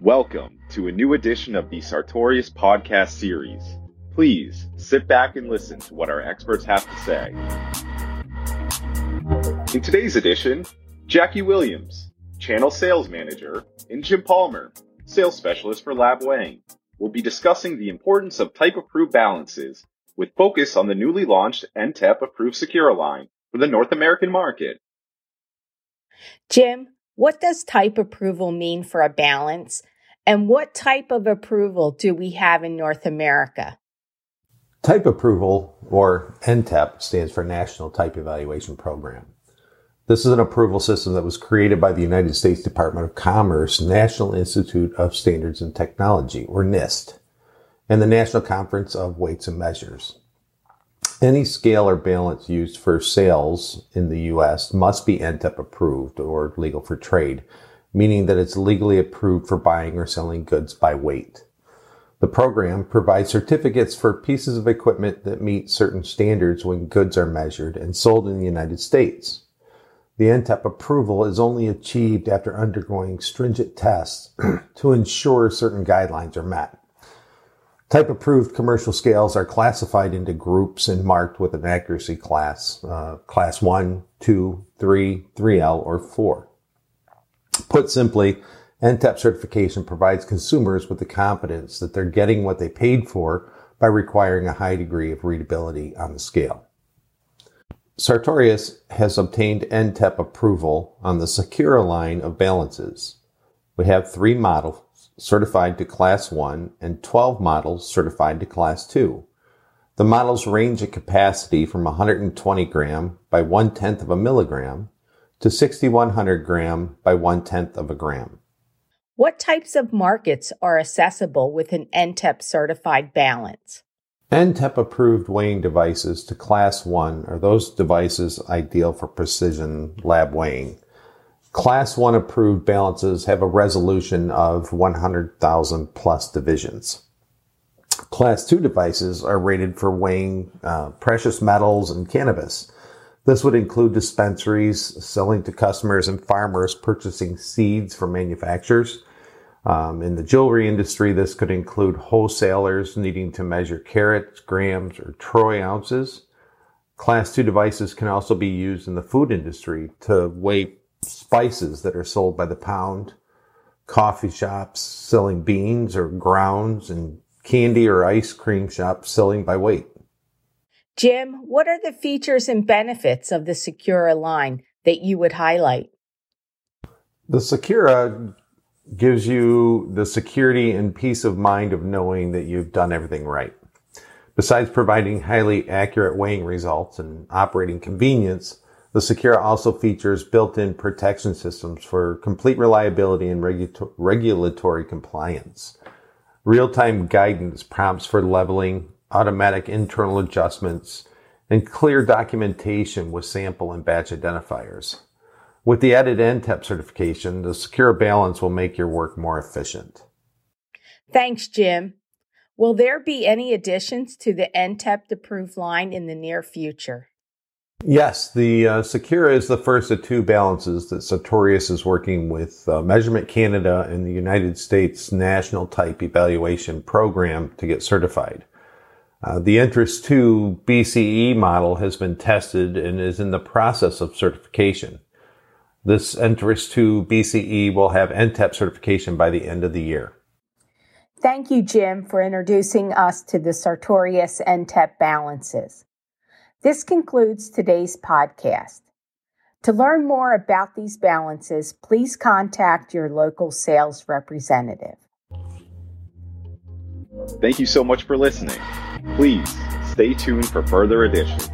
Welcome to a new edition of the Sartorius podcast series. Please sit back and listen to what our experts have to say. In today's edition, Jackie Williams, Channel Sales Manager, and Jim Palmer, Sales Specialist for Lab Weighing, will be discussing the importance of type approved balances with focus on the newly launched NTEP approved Secura line for the North American market. Jim, what does type approval mean for a balance? And what type of approval do we have in North America? Type approval, or NTEP, stands for National Type Evaluation Program. This is an approval system that was created by the United States Department of Commerce National Institute of Standards and Technology, or NIST, and the National Conference of Weights and Measures. Any scale or balance used for sales in the U.S. must be NTEP approved or legal for trade, meaning that it's legally approved for buying or selling goods by weight. The program provides certificates for pieces of equipment that meet certain standards when goods are measured and sold in the United States. The NTEP approval is only achieved after undergoing stringent tests to ensure certain guidelines are met. Type approved commercial scales are classified into groups and marked with an accuracy class, uh, class 1, 2, 3, 3L, or 4. Put simply, NTEP certification provides consumers with the confidence that they're getting what they paid for by requiring a high degree of readability on the scale. Sartorius has obtained NTEP approval on the Secura line of balances. We have three models certified to Class 1 and 12 models certified to Class 2. The models range in capacity from 120 gram by one tenth of a milligram to 6100 gram by one tenth of a gram. What types of markets are accessible with an NTEP certified balance? NTEP approved weighing devices to class 1 are those devices ideal for precision lab weighing. Class 1 approved balances have a resolution of 100,000 plus divisions. Class 2 devices are rated for weighing uh, precious metals and cannabis. This would include dispensaries selling to customers and farmers purchasing seeds from manufacturers um, in the jewelry industry, this could include wholesalers needing to measure carats, grams, or troy ounces. Class 2 devices can also be used in the food industry to weigh spices that are sold by the pound, coffee shops selling beans or grounds, and candy or ice cream shops selling by weight. Jim, what are the features and benefits of the Secura line that you would highlight? The Secura gives you the security and peace of mind of knowing that you've done everything right. Besides providing highly accurate weighing results and operating convenience, the Secura also features built-in protection systems for complete reliability and regu- regulatory compliance. Real-time guidance prompts for leveling, automatic internal adjustments, and clear documentation with sample and batch identifiers. With the added NTEP certification, the Secura Balance will make your work more efficient. Thanks, Jim. Will there be any additions to the NTEP approved line in the near future? Yes, the uh, Secura is the first of two balances that Sartorius is working with uh, Measurement Canada and the United States National Type Evaluation Program to get certified. Uh, the Entris 2 BCE model has been tested and is in the process of certification. This Entris 2 BCE will have NTEP certification by the end of the year. Thank you, Jim, for introducing us to the Sartorius NTEP balances. This concludes today's podcast. To learn more about these balances, please contact your local sales representative. Thank you so much for listening. Please stay tuned for further editions.